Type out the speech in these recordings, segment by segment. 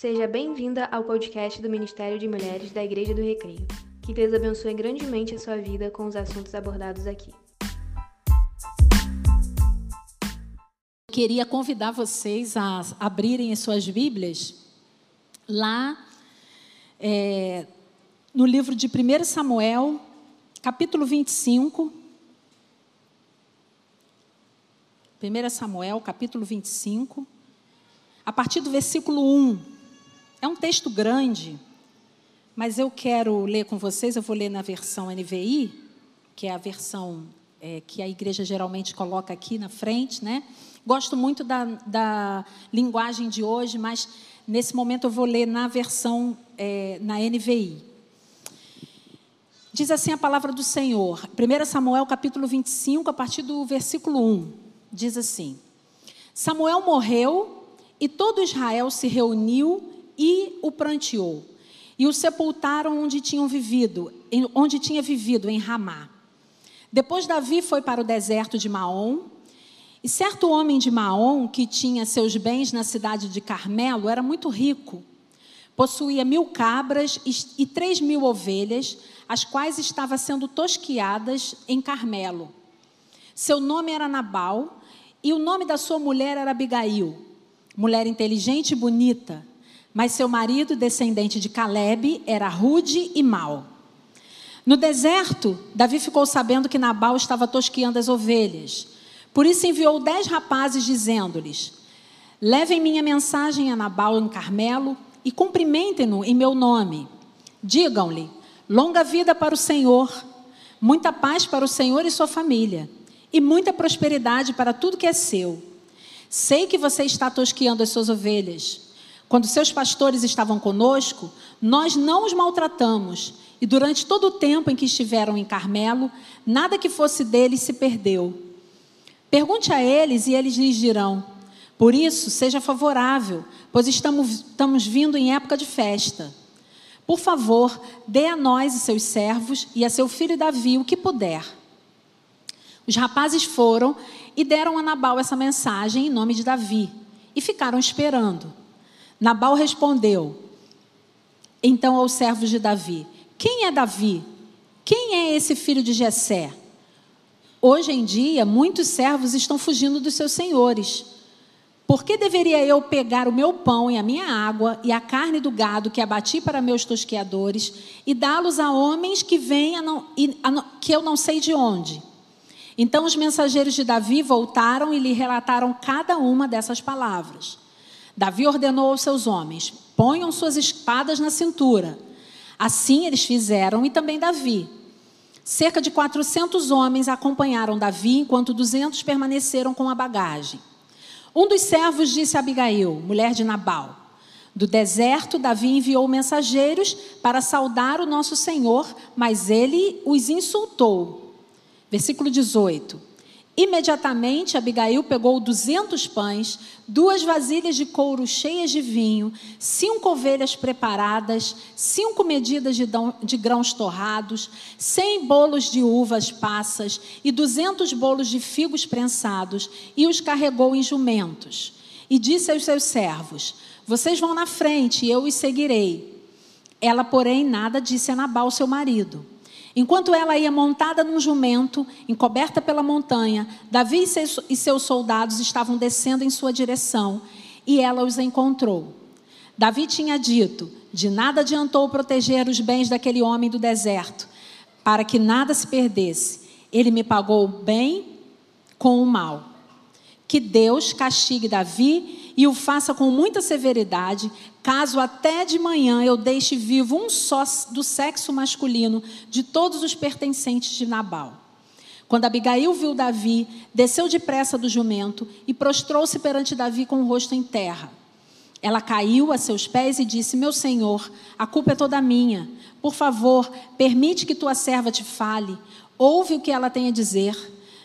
Seja bem-vinda ao podcast do Ministério de Mulheres da Igreja do Recreio. Que Deus abençoe grandemente a sua vida com os assuntos abordados aqui. Queria convidar vocês a abrirem as suas Bíblias lá é, no livro de 1 Samuel, capítulo 25. 1 Samuel, capítulo 25, a partir do versículo 1. É um texto grande, mas eu quero ler com vocês, eu vou ler na versão NVI, que é a versão é, que a igreja geralmente coloca aqui na frente, né? Gosto muito da, da linguagem de hoje, mas nesse momento eu vou ler na versão, é, na NVI. Diz assim a palavra do Senhor, 1 Samuel capítulo 25, a partir do versículo 1 diz assim: Samuel morreu e todo Israel se reuniu e o pranteou. E o sepultaram onde tinham vivido, onde tinha vivido em Ramá. Depois Davi foi para o deserto de Maom, e certo homem de Maom, que tinha seus bens na cidade de Carmelo, era muito rico. Possuía mil cabras e três mil ovelhas, as quais estavam sendo tosquiadas em Carmelo. Seu nome era Nabal, e o nome da sua mulher era Abigail, mulher inteligente e bonita, mas seu marido, descendente de Caleb, era rude e mau. No deserto, Davi ficou sabendo que Nabal estava tosquiando as ovelhas. Por isso enviou dez rapazes, dizendo-lhes: Levem minha mensagem a Nabal em Carmelo e cumprimentem-no em meu nome. Digam-lhe: Longa vida para o Senhor, muita paz para o Senhor e sua família e muita prosperidade para tudo que é seu. Sei que você está tosquiando as suas ovelhas. Quando seus pastores estavam conosco, nós não os maltratamos, e durante todo o tempo em que estiveram em Carmelo, nada que fosse deles se perdeu. Pergunte a eles e eles lhes dirão. Por isso, seja favorável, pois estamos, estamos vindo em época de festa. Por favor, dê a nós e seus servos e a seu filho Davi o que puder os rapazes foram e deram a Nabal essa mensagem em nome de Davi e ficaram esperando. Nabal respondeu então aos servos de Davi: Quem é Davi? Quem é esse filho de Jessé? Hoje em dia, muitos servos estão fugindo dos seus senhores. Por que deveria eu pegar o meu pão e a minha água e a carne do gado que abati para meus tosqueadores e dá-los a homens que vêm a não, a, que eu não sei de onde? Então os mensageiros de Davi voltaram e lhe relataram cada uma dessas palavras. Davi ordenou aos seus homens: ponham suas espadas na cintura. Assim eles fizeram e também Davi. Cerca de 400 homens acompanharam Davi, enquanto 200 permaneceram com a bagagem. Um dos servos disse a Abigail, mulher de Nabal: Do deserto, Davi enviou mensageiros para saudar o nosso senhor, mas ele os insultou. Versículo 18. Imediatamente Abigail pegou duzentos pães, duas vasilhas de couro cheias de vinho, cinco ovelhas preparadas, cinco medidas de, grãos torrados, cem bolos de uvas passas e duzentos bolos de figos prensados, e os carregou em jumentos. E disse aos seus servos: Vocês vão na frente e eu os seguirei. Ela, porém, nada disse a Nabal, seu marido. Enquanto ela ia montada num jumento, encoberta pela montanha, Davi e seus soldados estavam descendo em sua direção e ela os encontrou. Davi tinha dito: De nada adiantou proteger os bens daquele homem do deserto, para que nada se perdesse. Ele me pagou o bem com o mal. Que Deus castigue Davi e o faça com muita severidade, caso até de manhã eu deixe vivo um só do sexo masculino de todos os pertencentes de Nabal. Quando Abigail viu Davi, desceu depressa do jumento e prostrou-se perante Davi com o rosto em terra. Ela caiu a seus pés e disse: Meu senhor, a culpa é toda minha. Por favor, permite que tua serva te fale. Ouve o que ela tem a dizer.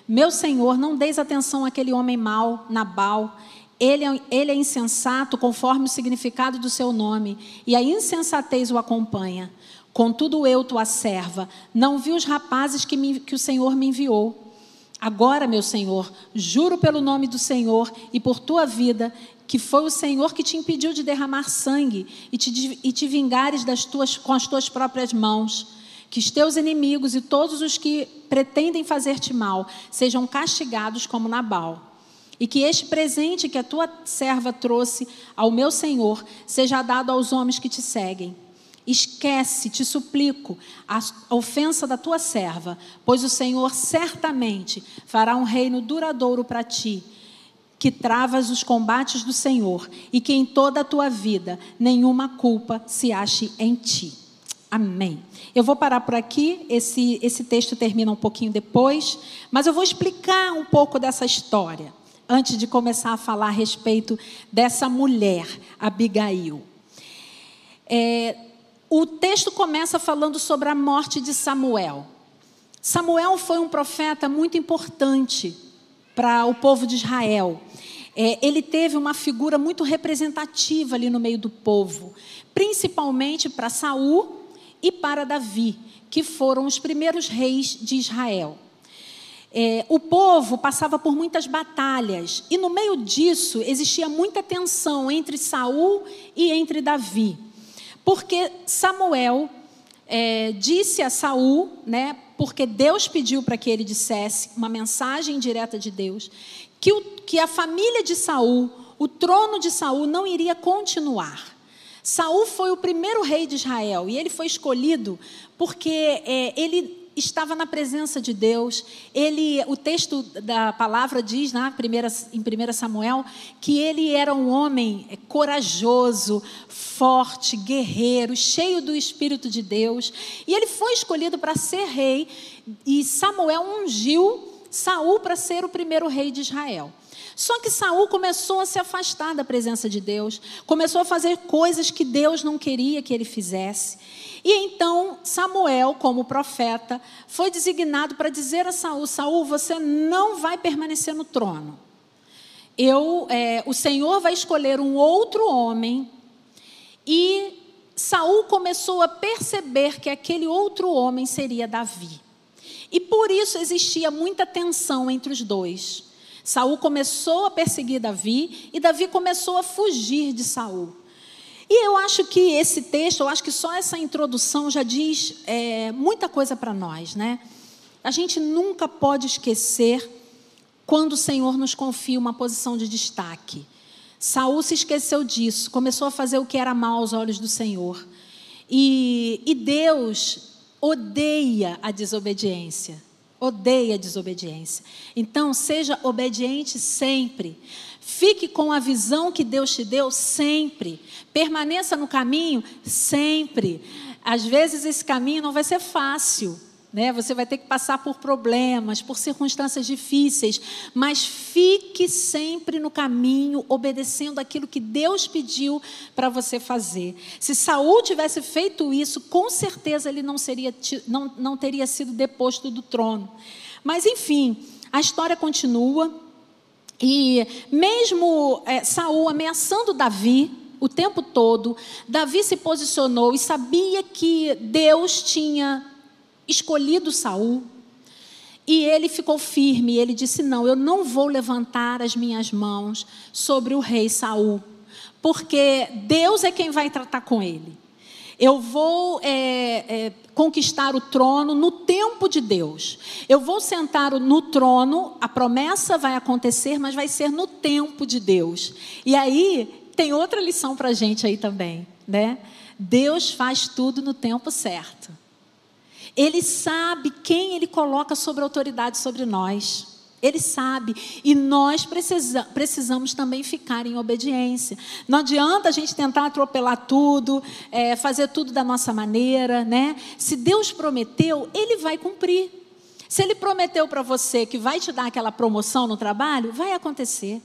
Meu senhor, não deis atenção àquele homem mau, Nabal. Ele é, ele é insensato conforme o significado do seu nome, e a insensatez o acompanha. Contudo, eu, tua serva, não vi os rapazes que, me, que o Senhor me enviou. Agora, meu Senhor, juro pelo nome do Senhor e por tua vida, que foi o Senhor que te impediu de derramar sangue e te, e te vingares das tuas, com as tuas próprias mãos. Que os teus inimigos e todos os que pretendem fazer-te mal sejam castigados como Nabal. E que este presente que a tua serva trouxe ao meu Senhor seja dado aos homens que te seguem. Esquece, te suplico, a ofensa da tua serva, pois o Senhor certamente fará um reino duradouro para ti, que travas os combates do Senhor e que em toda a tua vida nenhuma culpa se ache em ti. Amém. Eu vou parar por aqui, esse, esse texto termina um pouquinho depois, mas eu vou explicar um pouco dessa história, antes de começar a falar a respeito dessa mulher, Abigail. É, o texto começa falando sobre a morte de Samuel. Samuel foi um profeta muito importante para o povo de Israel. É, ele teve uma figura muito representativa ali no meio do povo, principalmente para Saul e para Davi, que foram os primeiros reis de Israel. É, o povo passava por muitas batalhas e no meio disso existia muita tensão entre Saul e entre Davi. Porque Samuel é, disse a Saul, né, porque Deus pediu para que ele dissesse uma mensagem direta de Deus, que, o, que a família de Saul, o trono de Saul não iria continuar. Saul foi o primeiro rei de Israel e ele foi escolhido porque é, ele estava na presença de Deus. Ele, o texto da palavra diz, na primeira, em 1 Samuel, que ele era um homem corajoso, forte, guerreiro, cheio do Espírito de Deus. E ele foi escolhido para ser rei. E Samuel ungiu Saul para ser o primeiro rei de Israel. Só que Saul começou a se afastar da presença de Deus, começou a fazer coisas que Deus não queria que ele fizesse. E então Samuel, como profeta, foi designado para dizer a Saul: Saul, você não vai permanecer no trono. Eu, é, o Senhor vai escolher um outro homem. E Saul começou a perceber que aquele outro homem seria Davi. E por isso existia muita tensão entre os dois. Saul começou a perseguir Davi e Davi começou a fugir de Saul. E eu acho que esse texto, eu acho que só essa introdução já diz é, muita coisa para nós, né? A gente nunca pode esquecer quando o Senhor nos confia uma posição de destaque. Saul se esqueceu disso, começou a fazer o que era mal aos olhos do Senhor. E, e Deus odeia a desobediência. Odeia desobediência. Então, seja obediente sempre. Fique com a visão que Deus te deu sempre. Permaneça no caminho sempre. Às vezes esse caminho não vai ser fácil, né? Você vai ter que passar por problemas, por circunstâncias difíceis, mas fique sempre no caminho, obedecendo aquilo que Deus pediu para você fazer. Se Saul tivesse feito isso, com certeza ele não seria não, não teria sido deposto do trono. Mas enfim, a história continua. E mesmo é, Saul ameaçando Davi o tempo todo, Davi se posicionou e sabia que Deus tinha escolhido Saul. E ele ficou firme, ele disse: "Não, eu não vou levantar as minhas mãos sobre o rei Saul, porque Deus é quem vai tratar com ele. Eu vou é, é, conquistar o trono no tempo de Deus. Eu vou sentar no trono, a promessa vai acontecer, mas vai ser no tempo de Deus. E aí tem outra lição para a gente aí também, né? Deus faz tudo no tempo certo. Ele sabe quem ele coloca sobre autoridade sobre nós. Ele sabe. E nós precisa, precisamos também ficar em obediência. Não adianta a gente tentar atropelar tudo, é, fazer tudo da nossa maneira, né? Se Deus prometeu, Ele vai cumprir. Se Ele prometeu para você que vai te dar aquela promoção no trabalho, vai acontecer.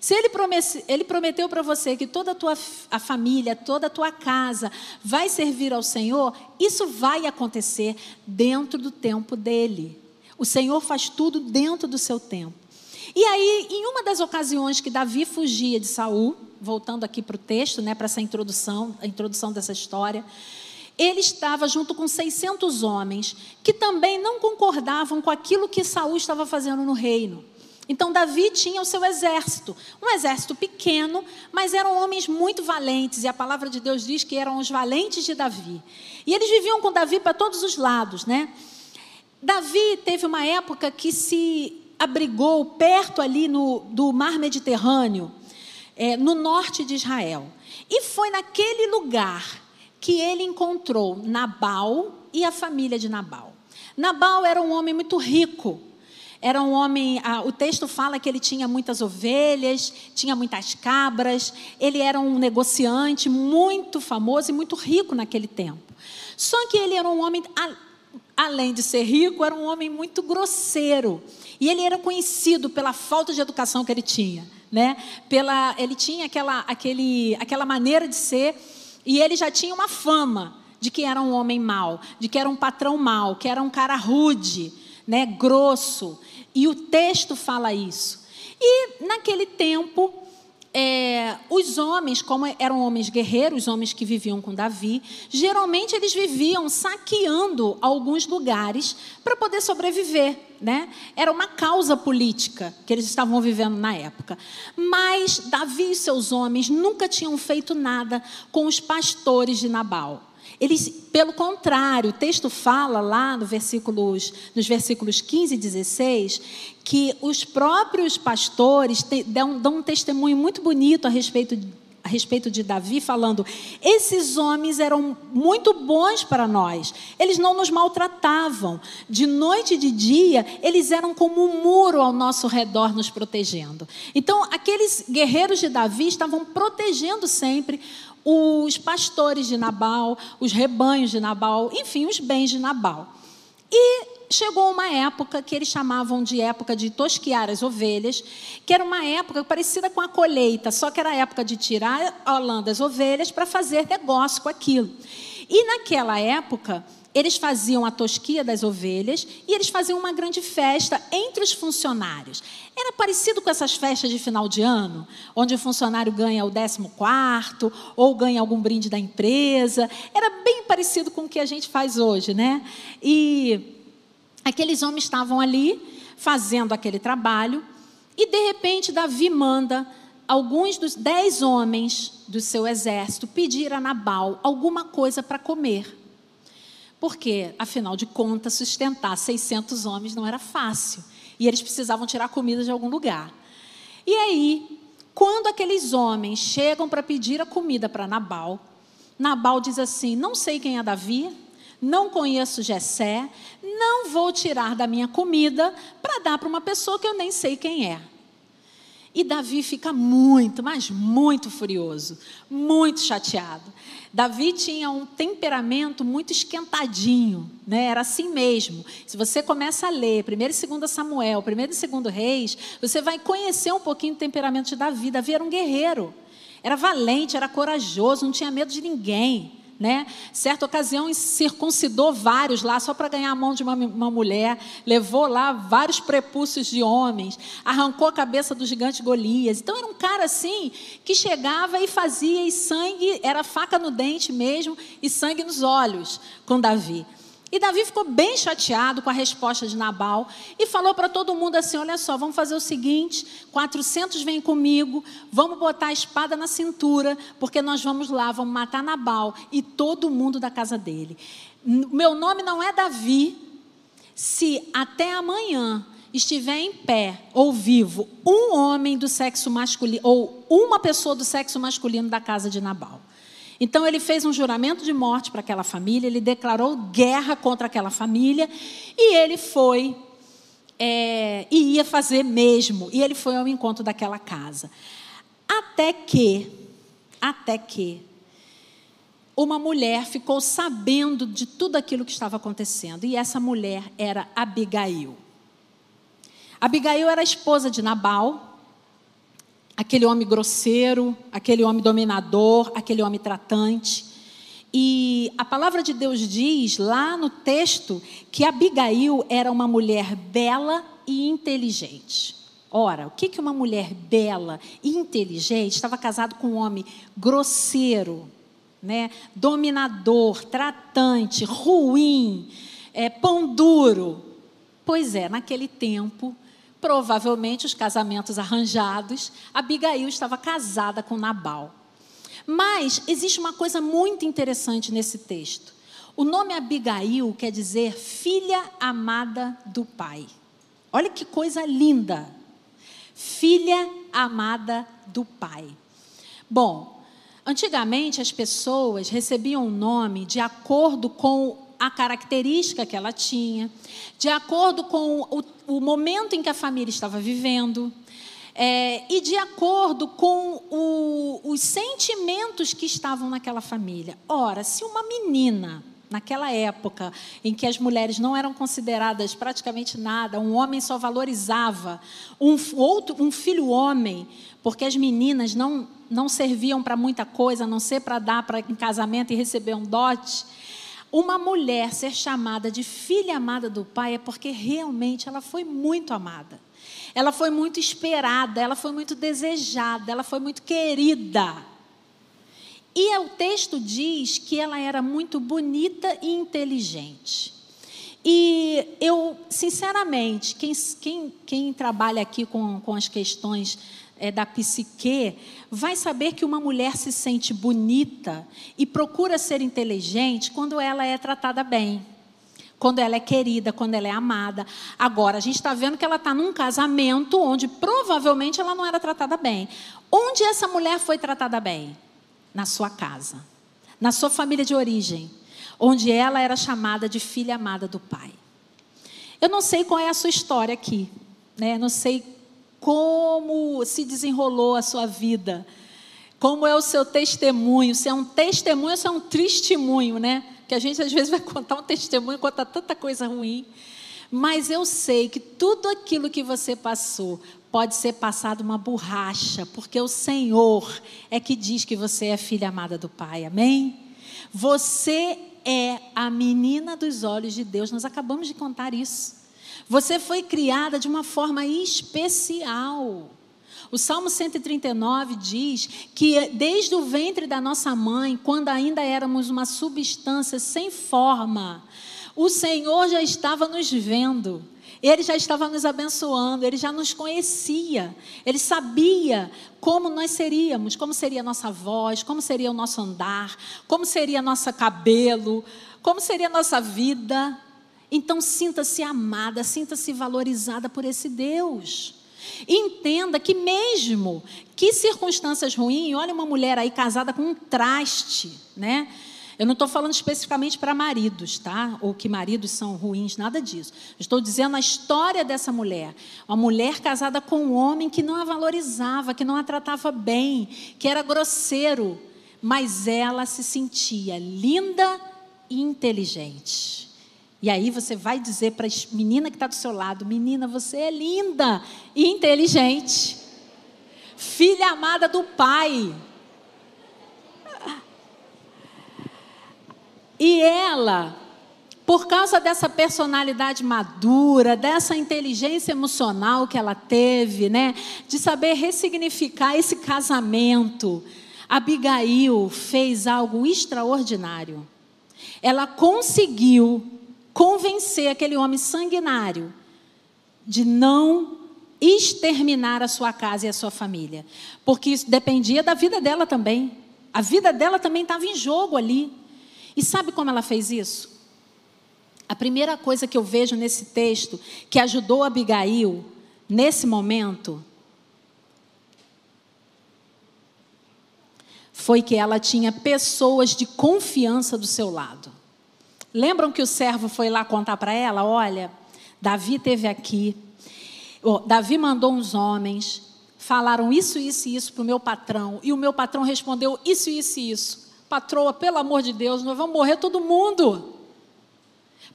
Se ele, promesse, ele prometeu para você que toda a tua a família, toda a tua casa vai servir ao Senhor, isso vai acontecer dentro do tempo dele. O Senhor faz tudo dentro do seu tempo. E aí, em uma das ocasiões que Davi fugia de Saul, voltando aqui para o texto, né, para essa introdução, a introdução dessa história, ele estava junto com 600 homens que também não concordavam com aquilo que Saul estava fazendo no reino. Então Davi tinha o seu exército, um exército pequeno, mas eram homens muito valentes, e a palavra de Deus diz que eram os valentes de Davi. E eles viviam com Davi para todos os lados, né? Davi teve uma época que se abrigou perto ali no, do mar Mediterrâneo, é, no norte de Israel. E foi naquele lugar que ele encontrou Nabal e a família de Nabal. Nabal era um homem muito rico. Era um homem, ah, o texto fala que ele tinha muitas ovelhas, tinha muitas cabras, ele era um negociante muito famoso e muito rico naquele tempo. Só que ele era um homem, além de ser rico, era um homem muito grosseiro. E ele era conhecido pela falta de educação que ele tinha, né? Pela, ele tinha aquela, aquele, aquela maneira de ser e ele já tinha uma fama de que era um homem mau, de que era um patrão mau, que era um cara rude, né, grosso. E o texto fala isso. E naquele tempo, é, os homens, como eram homens guerreiros, homens que viviam com Davi, geralmente eles viviam saqueando alguns lugares para poder sobreviver. Né? Era uma causa política que eles estavam vivendo na época. Mas Davi e seus homens nunca tinham feito nada com os pastores de Nabal. Eles, pelo contrário, o texto fala lá no versículos, nos versículos 15 e 16 que os próprios pastores te, dão, dão um testemunho muito bonito a respeito a respeito de Davi, falando: esses homens eram muito bons para nós, eles não nos maltratavam, de noite e de dia, eles eram como um muro ao nosso redor, nos protegendo. Então, aqueles guerreiros de Davi estavam protegendo sempre os pastores de Nabal, os rebanhos de Nabal, enfim, os bens de Nabal. E chegou uma época que eles chamavam de época de tosquiar as ovelhas, que era uma época parecida com a colheita, só que era a época de tirar a lã das ovelhas para fazer negócio com aquilo. E naquela época, eles faziam a tosquia das ovelhas e eles faziam uma grande festa entre os funcionários. Era parecido com essas festas de final de ano, onde o funcionário ganha o décimo quarto ou ganha algum brinde da empresa. Era bem parecido com o que a gente faz hoje, né? E aqueles homens estavam ali fazendo aquele trabalho e de repente Davi manda alguns dos dez homens do seu exército pedir a Nabal alguma coisa para comer. Porque, afinal de contas, sustentar 600 homens não era fácil. E eles precisavam tirar comida de algum lugar. E aí, quando aqueles homens chegam para pedir a comida para Nabal, Nabal diz assim: Não sei quem é Davi, não conheço Jessé, não vou tirar da minha comida para dar para uma pessoa que eu nem sei quem é. E Davi fica muito, mas muito furioso, muito chateado. Davi tinha um temperamento muito esquentadinho, né? era assim mesmo. Se você começa a ler 1 e 2 Samuel, 1 e 2 Reis, você vai conhecer um pouquinho do temperamento de Davi. Davi era um guerreiro, era valente, era corajoso, não tinha medo de ninguém né? Certa ocasião circuncidou vários lá só para ganhar a mão de uma, uma, mulher, levou lá vários prepúcios de homens, arrancou a cabeça do gigante Golias. Então era um cara assim que chegava e fazia e sangue era faca no dente mesmo e sangue nos olhos com Davi. E Davi ficou bem chateado com a resposta de Nabal e falou para todo mundo assim: Olha só, vamos fazer o seguinte: 400 vêm comigo, vamos botar a espada na cintura, porque nós vamos lá, vamos matar Nabal e todo mundo da casa dele. Meu nome não é Davi, se até amanhã estiver em pé ou vivo um homem do sexo masculino, ou uma pessoa do sexo masculino da casa de Nabal. Então ele fez um juramento de morte para aquela família, ele declarou guerra contra aquela família e ele foi é, e ia fazer mesmo. E ele foi ao encontro daquela casa. Até que, até que, uma mulher ficou sabendo de tudo aquilo que estava acontecendo. E essa mulher era Abigail. Abigail era a esposa de Nabal, aquele homem grosseiro, aquele homem dominador, aquele homem tratante. E a palavra de Deus diz lá no texto que Abigail era uma mulher bela e inteligente. Ora, o que que uma mulher bela e inteligente estava casada com um homem grosseiro, né? Dominador, tratante, ruim, é, pão duro. Pois é, naquele tempo, provavelmente os casamentos arranjados, Abigail estava casada com Nabal. Mas existe uma coisa muito interessante nesse texto. O nome Abigail quer dizer filha amada do pai. Olha que coisa linda. Filha amada do pai. Bom, antigamente as pessoas recebiam o nome de acordo com a característica que ela tinha, de acordo com o, o momento em que a família estava vivendo. É, e de acordo com o, os sentimentos que estavam naquela família. Ora, se uma menina naquela época em que as mulheres não eram consideradas praticamente nada, um homem só valorizava um outro um filho homem, porque as meninas não não serviam para muita coisa, a não ser para dar para em casamento e receber um dote. Uma mulher ser chamada de filha amada do pai é porque realmente ela foi muito amada. Ela foi muito esperada, ela foi muito desejada, ela foi muito querida. E o texto diz que ela era muito bonita e inteligente. E eu, sinceramente, quem, quem, quem trabalha aqui com, com as questões é, da psique, vai saber que uma mulher se sente bonita e procura ser inteligente quando ela é tratada bem, quando ela é querida, quando ela é amada. Agora, a gente está vendo que ela está num casamento onde provavelmente ela não era tratada bem. Onde essa mulher foi tratada bem? na sua casa, na sua família de origem, onde ela era chamada de filha amada do Pai. Eu não sei qual é a sua história aqui, né? Não sei como se desenrolou a sua vida, como é o seu testemunho, se é um testemunho ou se é um testemunho, né? Que a gente às vezes vai contar um testemunho, conta tanta coisa ruim. Mas eu sei que tudo aquilo que você passou pode ser passado uma borracha, porque o Senhor é que diz que você é filha amada do Pai, amém? Você é a menina dos olhos de Deus, nós acabamos de contar isso. Você foi criada de uma forma especial. O Salmo 139 diz que desde o ventre da nossa mãe, quando ainda éramos uma substância sem forma, o Senhor já estava nos vendo. Ele já estava nos abençoando, ele já nos conhecia, ele sabia como nós seríamos, como seria a nossa voz, como seria o nosso andar, como seria nosso cabelo, como seria a nossa vida. Então sinta-se amada, sinta-se valorizada por esse Deus. entenda que mesmo que circunstâncias ruins, olha uma mulher aí casada com um traste, né? Eu não estou falando especificamente para maridos, tá? Ou que maridos são ruins, nada disso. Estou dizendo a história dessa mulher. Uma mulher casada com um homem que não a valorizava, que não a tratava bem, que era grosseiro. Mas ela se sentia linda e inteligente. E aí você vai dizer para a menina que está do seu lado: menina, você é linda e inteligente. Filha amada do pai. E ela, por causa dessa personalidade madura, dessa inteligência emocional que ela teve, né, de saber ressignificar esse casamento, Abigail fez algo extraordinário. Ela conseguiu convencer aquele homem sanguinário de não exterminar a sua casa e a sua família, porque isso dependia da vida dela também. A vida dela também estava em jogo ali. E sabe como ela fez isso? A primeira coisa que eu vejo nesse texto que ajudou Abigail nesse momento foi que ela tinha pessoas de confiança do seu lado. Lembram que o servo foi lá contar para ela? Olha, Davi teve aqui. Oh, Davi mandou uns homens, falaram isso, isso e isso para o meu patrão. E o meu patrão respondeu isso, isso e isso patroa, pelo amor de Deus, nós vamos morrer todo mundo.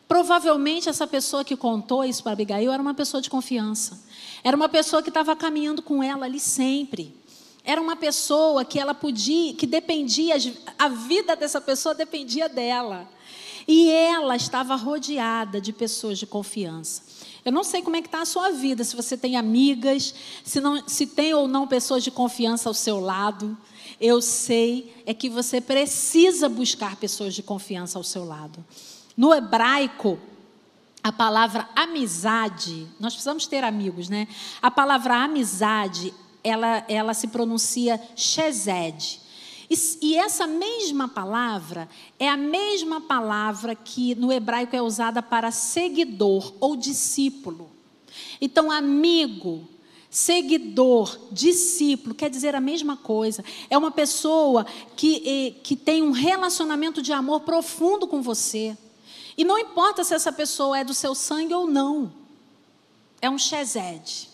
Provavelmente essa pessoa que contou isso para Abigail era uma pessoa de confiança. Era uma pessoa que estava caminhando com ela ali sempre. Era uma pessoa que ela podia, que dependia, a vida dessa pessoa dependia dela. E ela estava rodeada de pessoas de confiança. Eu não sei como é que está a sua vida, se você tem amigas, se, não, se tem ou não pessoas de confiança ao seu lado. eu sei é que você precisa buscar pessoas de confiança ao seu lado. No hebraico, a palavra amizade, nós precisamos ter amigos, né? A palavra amizade, ela, ela se pronuncia shezed. E, e, essa mesma palavra é a mesma palavra que no hebraico é usada para seguidor ou discípulo. Então, amigo, seguidor, discípulo, quer dizer a mesma coisa. É uma pessoa que, eh, que tem um relacionamento de amor profundo com você. E não importa se essa pessoa é do seu sangue ou não. É um chezed.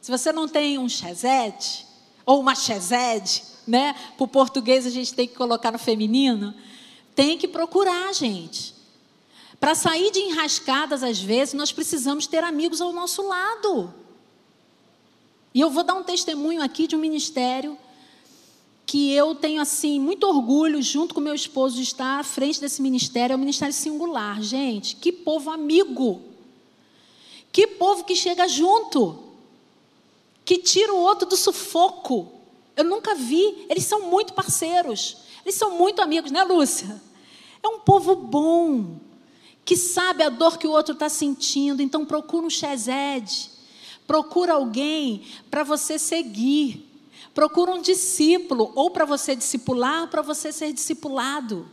Se você não tem um chezed, ou uma chezed, né? Para o português a gente tem que colocar no feminino. Tem que procurar, gente. Para sair de enrascadas, às vezes, nós precisamos ter amigos ao nosso lado. E eu vou dar um testemunho aqui de um ministério que eu tenho assim muito orgulho, junto com meu esposo, de estar à frente desse ministério. É um ministério singular, gente. Que povo amigo! Que povo que chega junto, que tira o outro do sufoco. Eu nunca vi. Eles são muito parceiros. Eles são muito amigos, né, Lúcia? É um povo bom, que sabe a dor que o outro está sentindo. Então procura um Chezed. Procura alguém para você seguir. Procura um discípulo, ou para você discipular, para você ser discipulado.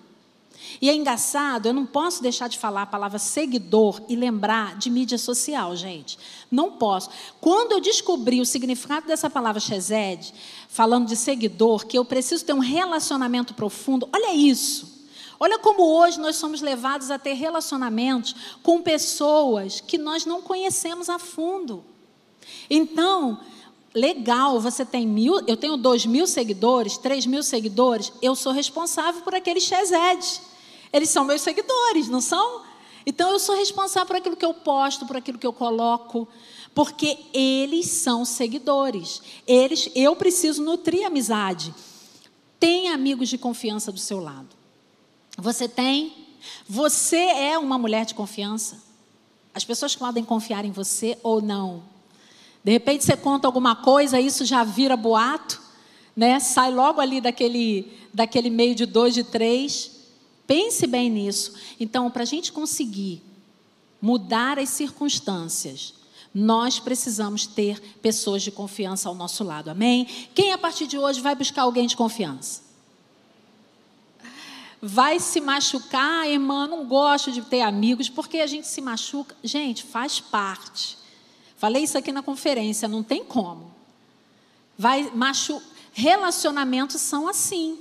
E é engraçado, eu não posso deixar de falar a palavra seguidor e lembrar de mídia social, gente. Não posso. Quando eu descobri o significado dessa palavra Shezed, falando de seguidor, que eu preciso ter um relacionamento profundo, olha isso. Olha como hoje nós somos levados a ter relacionamentos com pessoas que nós não conhecemos a fundo. Então, legal, você tem mil, eu tenho dois mil seguidores, três mil seguidores, eu sou responsável por aquele Shezed. Eles são meus seguidores, não são? Então eu sou responsável por aquilo que eu posto, por aquilo que eu coloco, porque eles são seguidores. Eles, eu preciso nutrir amizade. Tem amigos de confiança do seu lado. Você tem? Você é uma mulher de confiança? As pessoas podem confiar em você ou não? De repente você conta alguma coisa, isso já vira boato, né? Sai logo ali daquele, daquele meio de dois, de três. Pense bem nisso. Então, para a gente conseguir mudar as circunstâncias, nós precisamos ter pessoas de confiança ao nosso lado. Amém? Quem a partir de hoje vai buscar alguém de confiança? Vai se machucar, irmã, não gosto de ter amigos, porque a gente se machuca. Gente, faz parte. Falei isso aqui na conferência, não tem como. Vai machu... Relacionamentos são assim.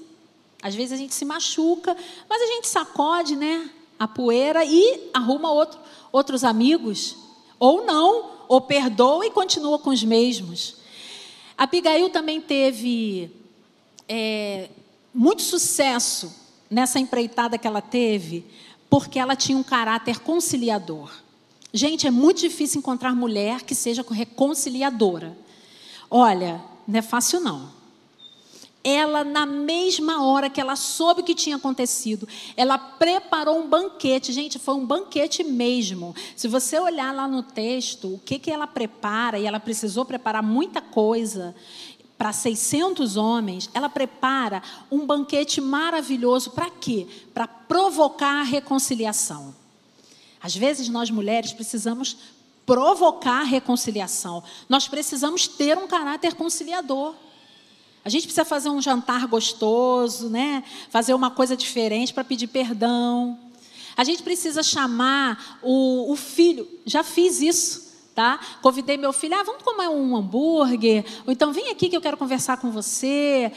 Às vezes a gente se machuca, mas a gente sacode, né? A poeira e arruma outro, outros amigos. Ou não, ou perdoa e continua com os mesmos. Abigail também teve é, muito sucesso nessa empreitada que ela teve, porque ela tinha um caráter conciliador. Gente, é muito difícil encontrar mulher que seja reconciliadora. Olha, não é fácil não. Ela, na mesma hora que ela soube o que tinha acontecido, ela preparou um banquete. Gente, foi um banquete mesmo. Se você olhar lá no texto, o que, que ela prepara, e ela precisou preparar muita coisa para 600 homens, ela prepara um banquete maravilhoso. Para quê? Para provocar a reconciliação. Às vezes nós mulheres precisamos provocar a reconciliação. Nós precisamos ter um caráter conciliador. A gente precisa fazer um jantar gostoso, né? Fazer uma coisa diferente para pedir perdão. A gente precisa chamar o, o, filho. Já fiz isso, tá? Convidei meu filho. Ah, vamos comer um hambúrguer. Ou então vem aqui que eu quero conversar com você.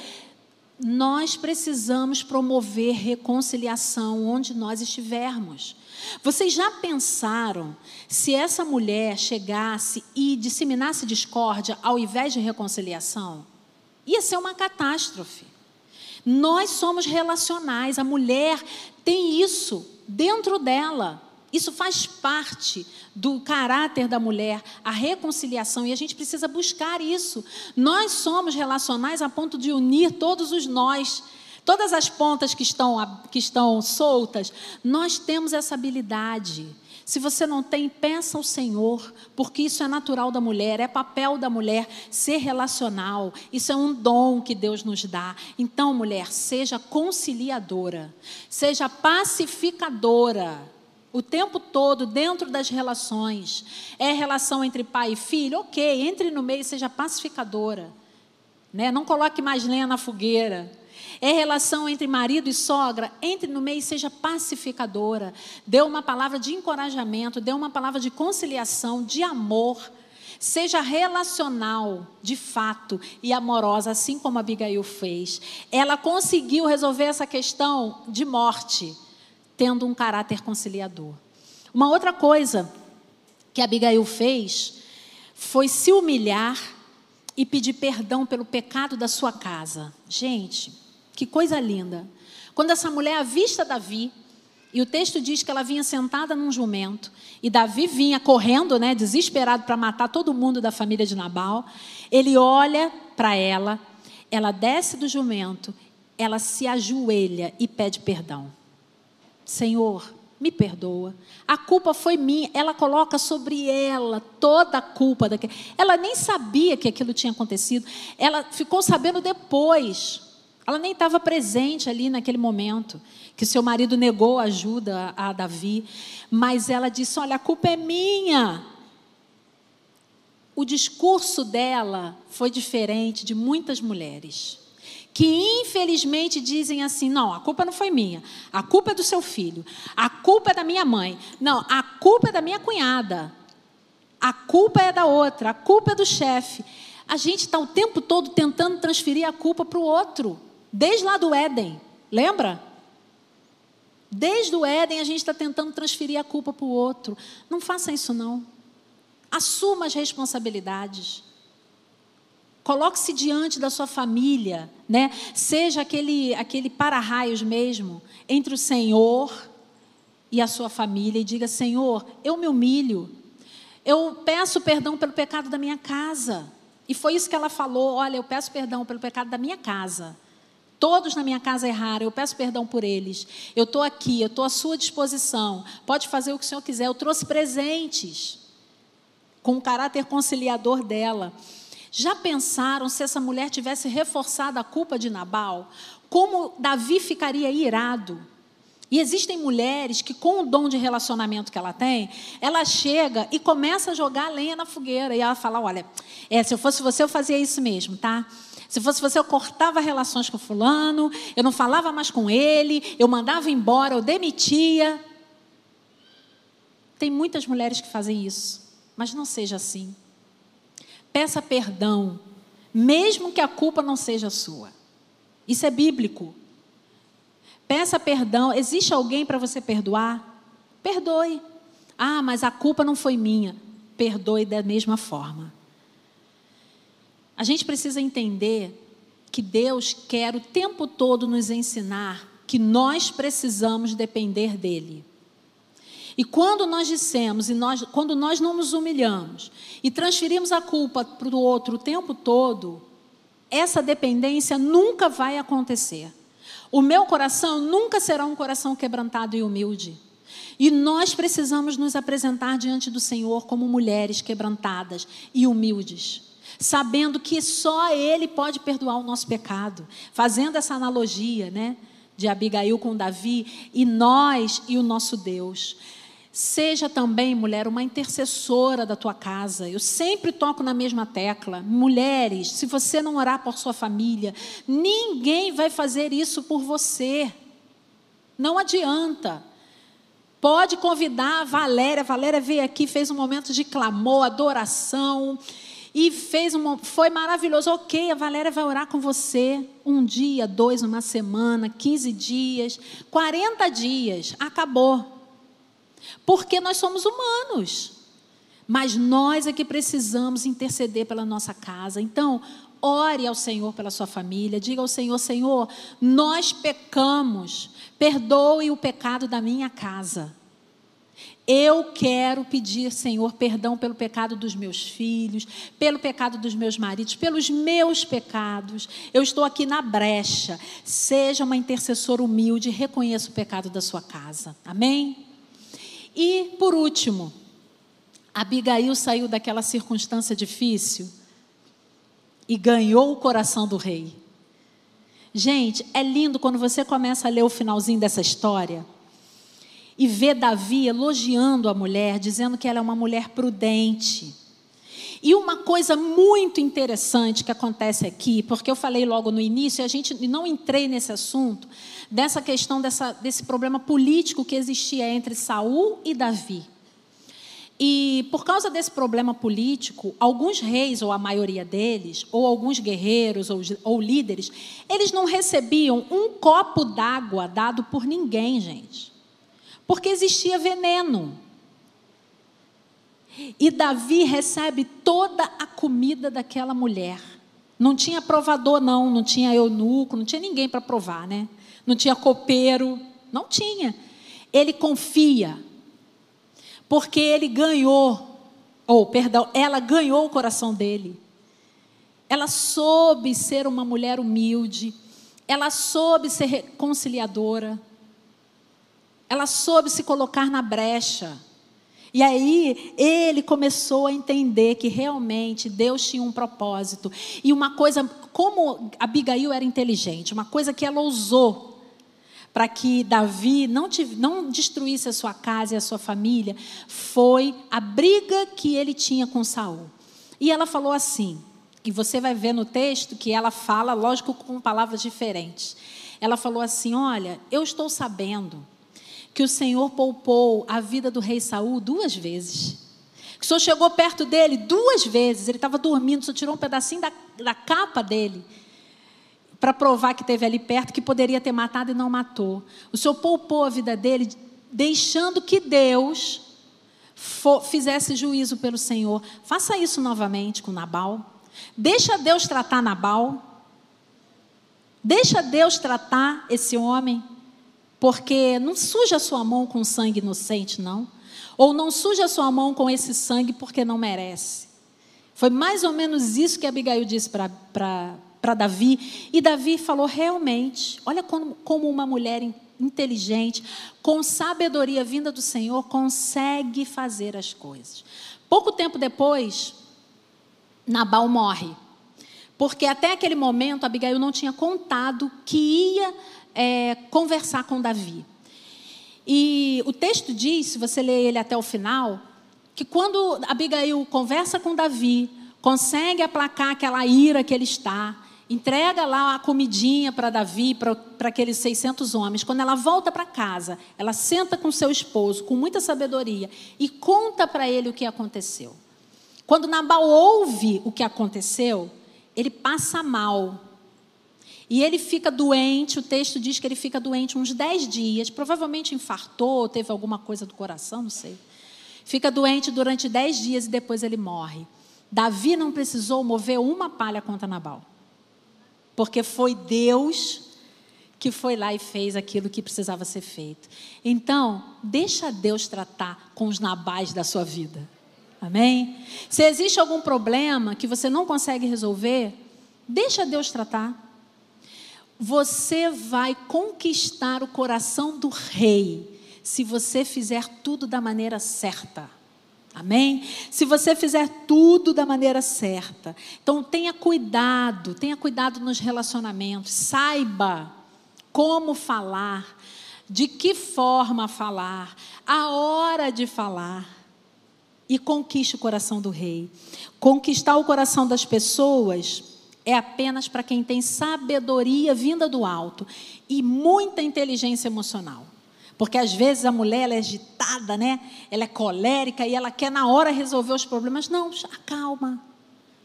Nós precisamos promover reconciliação onde nós estivermos. Vocês já pensaram se essa mulher chegasse e disseminasse discórdia ao invés de reconciliação? Ia ser uma catástrofe. Nós somos relacionais, a mulher tem isso dentro dela. Isso faz parte do caráter da mulher, a reconciliação, e a gente precisa buscar isso. Nós somos relacionais a ponto de unir todos os nós. Todas as pontas que estão, que estão soltas, nós temos essa habilidade Se você não tem, peça ao Senhor, porque isso é natural da mulher, é papel da mulher ser relacional. Isso é um dom que Deus nos dá. Então, mulher, seja conciliadora, seja pacificadora. O tempo todo dentro das relações. É relação entre pai e filho? Ok, entre no meio e seja pacificadora. Né? Não coloque mais lenha na fogueira. É relação entre marido e sogra? Entre no meio e seja pacificadora. Dê uma palavra de encorajamento, dê uma palavra de conciliação, de amor. Seja relacional, de fato, e amorosa, assim como Abigail fez. Ela conseguiu resolver essa questão de morte, tendo um caráter conciliador. Uma outra coisa que Abigail fez foi se humilhar e pedir perdão pelo pecado da sua casa. Gente, que coisa linda. Quando essa mulher avista Davi, e o texto diz que ela vinha sentada num jumento, e Davi vinha correndo, né, desesperado para matar todo mundo da família de Nabal. Ele olha para ela, ela desce do jumento, ela se ajoelha e pede perdão. Senhor, me perdoa. A culpa foi minha. Ela coloca sobre ela toda a culpa daquilo. Ela nem sabia que aquilo tinha acontecido. Ela ficou sabendo depois. Ela nem estava presente ali naquele momento que seu marido negou ajuda a Davi, mas ela disse: "Olha, a culpa é minha". O discurso dela foi diferente de muitas mulheres que infelizmente dizem assim: não, a culpa não foi minha, a culpa é do seu filho, a culpa é da minha mãe, não, a culpa é da minha cunhada, a culpa é da outra, a culpa é do chefe. A gente está o tempo todo tentando transferir a culpa para o outro, desde lá do Éden, lembra? Desde o Éden a gente está tentando transferir a culpa para o outro. Não faça isso não. Assuma as responsabilidades. Coloque-se diante da sua família, né? Seja aquele aquele para-raios mesmo entre o Senhor e a sua família e diga: Senhor, eu me humilho. Eu peço perdão pelo pecado da minha casa. E foi isso que ela falou: Olha, eu peço perdão pelo pecado da minha casa. Todos na minha casa erraram, eu peço perdão por eles. Eu estou aqui, eu estou à sua disposição. Pode fazer o que o Senhor quiser. Eu trouxe presentes com o caráter conciliador dela. Já pensaram se essa mulher tivesse reforçado a culpa de Nabal? Como Davi ficaria irado? E existem mulheres que, com o dom de relacionamento que ela tem, ela chega e começa a jogar lenha na fogueira. E ela fala: Olha, é, se eu fosse você, eu fazia isso mesmo, tá? Se fosse você, eu cortava relações com fulano, eu não falava mais com ele, eu mandava embora, eu demitia. Tem muitas mulheres que fazem isso, mas não seja assim. Peça perdão, mesmo que a culpa não seja sua. Isso é bíblico. Peça perdão. Existe alguém para você perdoar? Perdoe. Ah, mas a culpa não foi minha. Perdoe da mesma forma. A gente precisa entender que Deus quer o tempo todo nos ensinar que nós precisamos depender dele. E quando nós dissemos, e nós, quando nós não nos humilhamos e transferimos a culpa para o outro o tempo todo, essa dependência nunca vai acontecer. O meu coração nunca será um coração quebrantado e humilde. E nós precisamos nos apresentar diante do Senhor como mulheres quebrantadas e humildes, sabendo que só Ele pode perdoar o nosso pecado. Fazendo essa analogia, né, de Abigail com Davi e nós e o nosso Deus. Seja também, mulher, uma intercessora da tua casa. Eu sempre toco na mesma tecla. Mulheres, se você não orar por sua família, ninguém vai fazer isso por você. Não adianta. Pode convidar a Valéria. A Valéria veio aqui, fez um momento de clamor, adoração. E fez um, foi maravilhoso. Ok, a Valéria vai orar com você um dia, dois, uma semana, 15 dias, 40 dias. Acabou. Porque nós somos humanos. Mas nós é que precisamos interceder pela nossa casa. Então, ore ao Senhor pela sua família. Diga ao Senhor: Senhor, nós pecamos. Perdoe o pecado da minha casa. Eu quero pedir, Senhor, perdão pelo pecado dos meus filhos, pelo pecado dos meus maridos, pelos meus pecados. Eu estou aqui na brecha. Seja uma intercessora humilde, reconheça o pecado da sua casa. Amém? E, por último, Abigail saiu daquela circunstância difícil e ganhou o coração do rei. Gente, é lindo quando você começa a ler o finalzinho dessa história e vê Davi elogiando a mulher, dizendo que ela é uma mulher prudente. E uma coisa muito interessante que acontece aqui, porque eu falei logo no início, e a gente não entrei nesse assunto, dessa questão dessa, desse problema político que existia entre Saul e Davi. E por causa desse problema político, alguns reis, ou a maioria deles, ou alguns guerreiros ou, ou líderes, eles não recebiam um copo d'água dado por ninguém, gente. Porque existia veneno. E Davi recebe toda a comida daquela mulher. Não tinha provador, não, não tinha eunuco, não tinha ninguém para provar, né? Não tinha copeiro, não tinha. Ele confia porque ele ganhou, ou perdão, ela ganhou o coração dele. Ela soube ser uma mulher humilde, ela soube ser reconciliadora, ela soube se colocar na brecha. E aí ele começou a entender que realmente Deus tinha um propósito. E uma coisa, como Abigail era inteligente, uma coisa que ela ousou para que Davi não, não destruísse a sua casa e a sua família, foi a briga que ele tinha com Saul. E ela falou assim, e você vai ver no texto que ela fala, lógico, com palavras diferentes. Ela falou assim: Olha, eu estou sabendo que o Senhor poupou a vida do rei Saul duas vezes. Que o Senhor chegou perto dele duas vezes. Ele estava dormindo, só tirou um pedacinho da, da capa dele para provar que teve ali perto, que poderia ter matado e não matou. O Senhor poupou a vida dele, deixando que Deus for, fizesse juízo pelo Senhor. Faça isso novamente com Nabal. Deixa Deus tratar Nabal. Deixa Deus tratar esse homem. Porque não suja a sua mão com sangue inocente, não. Ou não suja a sua mão com esse sangue porque não merece. Foi mais ou menos isso que Abigail disse para Davi. E Davi falou: realmente, olha como, como uma mulher inteligente, com sabedoria vinda do Senhor, consegue fazer as coisas. Pouco tempo depois, Nabal morre. Porque até aquele momento Abigail não tinha contado que ia é, conversar com Davi. E o texto diz, se você ler ele até o final, que quando Abigail conversa com Davi, consegue aplacar aquela ira que ele está, entrega lá a comidinha para Davi, para aqueles 600 homens. Quando ela volta para casa, ela senta com seu esposo, com muita sabedoria, e conta para ele o que aconteceu. Quando Nabal ouve o que aconteceu, ele passa mal. E ele fica doente, o texto diz que ele fica doente uns 10 dias, provavelmente infartou, teve alguma coisa do coração, não sei. Fica doente durante 10 dias e depois ele morre. Davi não precisou mover uma palha contra Nabal porque foi Deus que foi lá e fez aquilo que precisava ser feito. Então, deixa Deus tratar com os nabais da sua vida. Amém? Se existe algum problema que você não consegue resolver, deixa Deus tratar. Você vai conquistar o coração do rei se você fizer tudo da maneira certa. Amém? Se você fizer tudo da maneira certa. Então tenha cuidado, tenha cuidado nos relacionamentos. Saiba como falar, de que forma falar, a hora de falar. E conquiste o coração do rei. Conquistar o coração das pessoas é apenas para quem tem sabedoria vinda do alto e muita inteligência emocional. Porque às vezes a mulher ela é agitada, né? Ela é colérica e ela quer na hora resolver os problemas. Não, calma.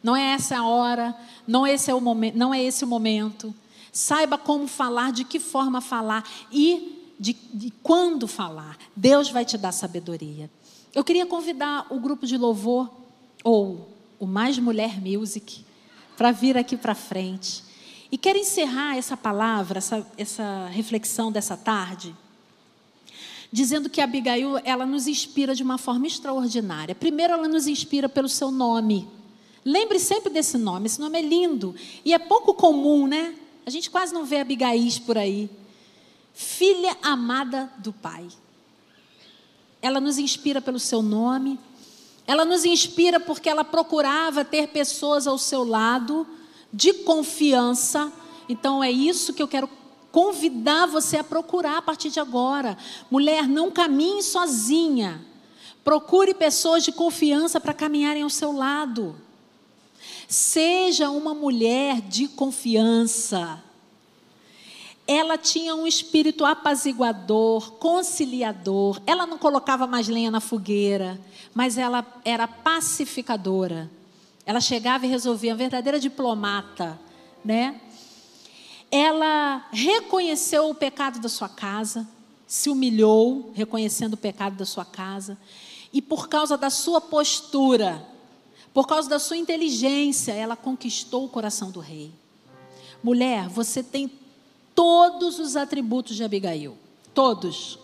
Não é essa a hora, não esse é o momento, não é esse o momento. Saiba como falar, de que forma falar e de, de quando falar. Deus vai te dar sabedoria. Eu queria convidar o grupo de louvor ou o Mais Mulher Music para vir aqui para frente. E quero encerrar essa palavra, essa, essa reflexão dessa tarde dizendo que Abigail ela nos inspira de uma forma extraordinária. Primeiro, ela nos inspira pelo seu nome. Lembre sempre desse nome. Esse nome é lindo e é pouco comum, né? A gente quase não vê Abigail por aí. Filha amada do Pai. ela nos inspira pelo seu nome, ela nos inspira porque ela procurava ter pessoas ao seu lado de confiança. Então é isso que eu quero convidar você a procurar a partir de agora. Mulher, não caminhe sozinha. Procure pessoas de confiança para caminharem ao seu lado. Seja uma mulher de confiança. Ela tinha um espírito apaziguador, conciliador. Ela não colocava mais lenha na fogueira, mas ela era pacificadora. Ela chegava e resolvia, uma verdadeira diplomata, né? Ela reconheceu o pecado da sua casa, se humilhou, reconhecendo o pecado da sua casa, e por causa da sua postura, por causa da sua inteligência, ela conquistou o coração do rei. Mulher, você tem todos os atributos de Abigail. Todos.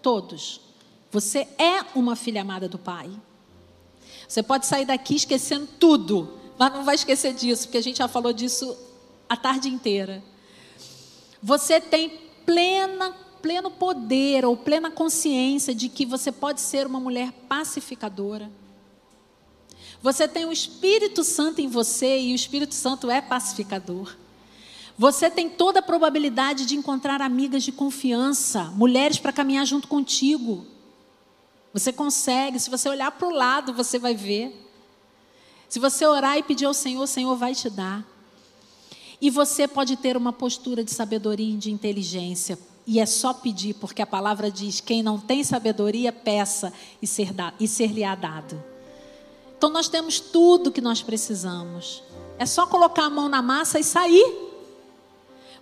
Todos. Você é uma filha amada do Pai. Você pode sair daqui esquecendo tudo, mas não vai esquecer disso, porque a gente já falou disso a tarde inteira. Você tem plena, pleno poder ou plena consciência de que você pode ser uma mulher pacificadora. Você tem o Espírito Santo em você e o Espírito Santo é pacificador. Você tem toda a probabilidade de encontrar amigas de confiança, mulheres para caminhar junto contigo. Você consegue, se você olhar para o lado, você vai ver. Se você orar e pedir ao Senhor, o Senhor vai te dar. E você pode ter uma postura de sabedoria e de inteligência. E é só pedir, porque a palavra diz: quem não tem sabedoria, peça e ser-lhe ser dado. Então nós temos tudo que nós precisamos. É só colocar a mão na massa e sair.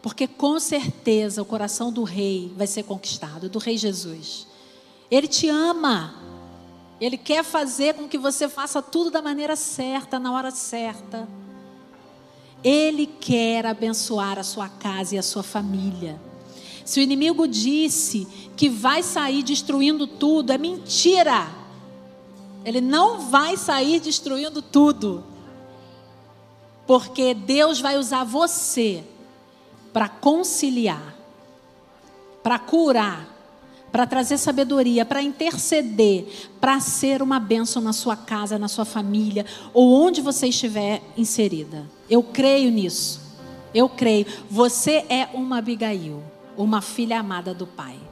Porque com certeza o coração do rei vai ser conquistado, do rei Jesus. Ele te ama. Ele quer fazer com que você faça tudo da maneira certa, na hora certa. Ele quer abençoar a sua casa e a sua família. Se o inimigo disse que vai sair destruindo tudo, é mentira. Ele não vai sair destruindo tudo. Porque Deus vai usar você para conciliar, para curar, para trazer sabedoria, para interceder, para ser uma bênção na sua casa, na sua família, ou onde você estiver inserida. Eu creio nisso. Eu creio. Você é uma Abigail, uma filha amada do Pai.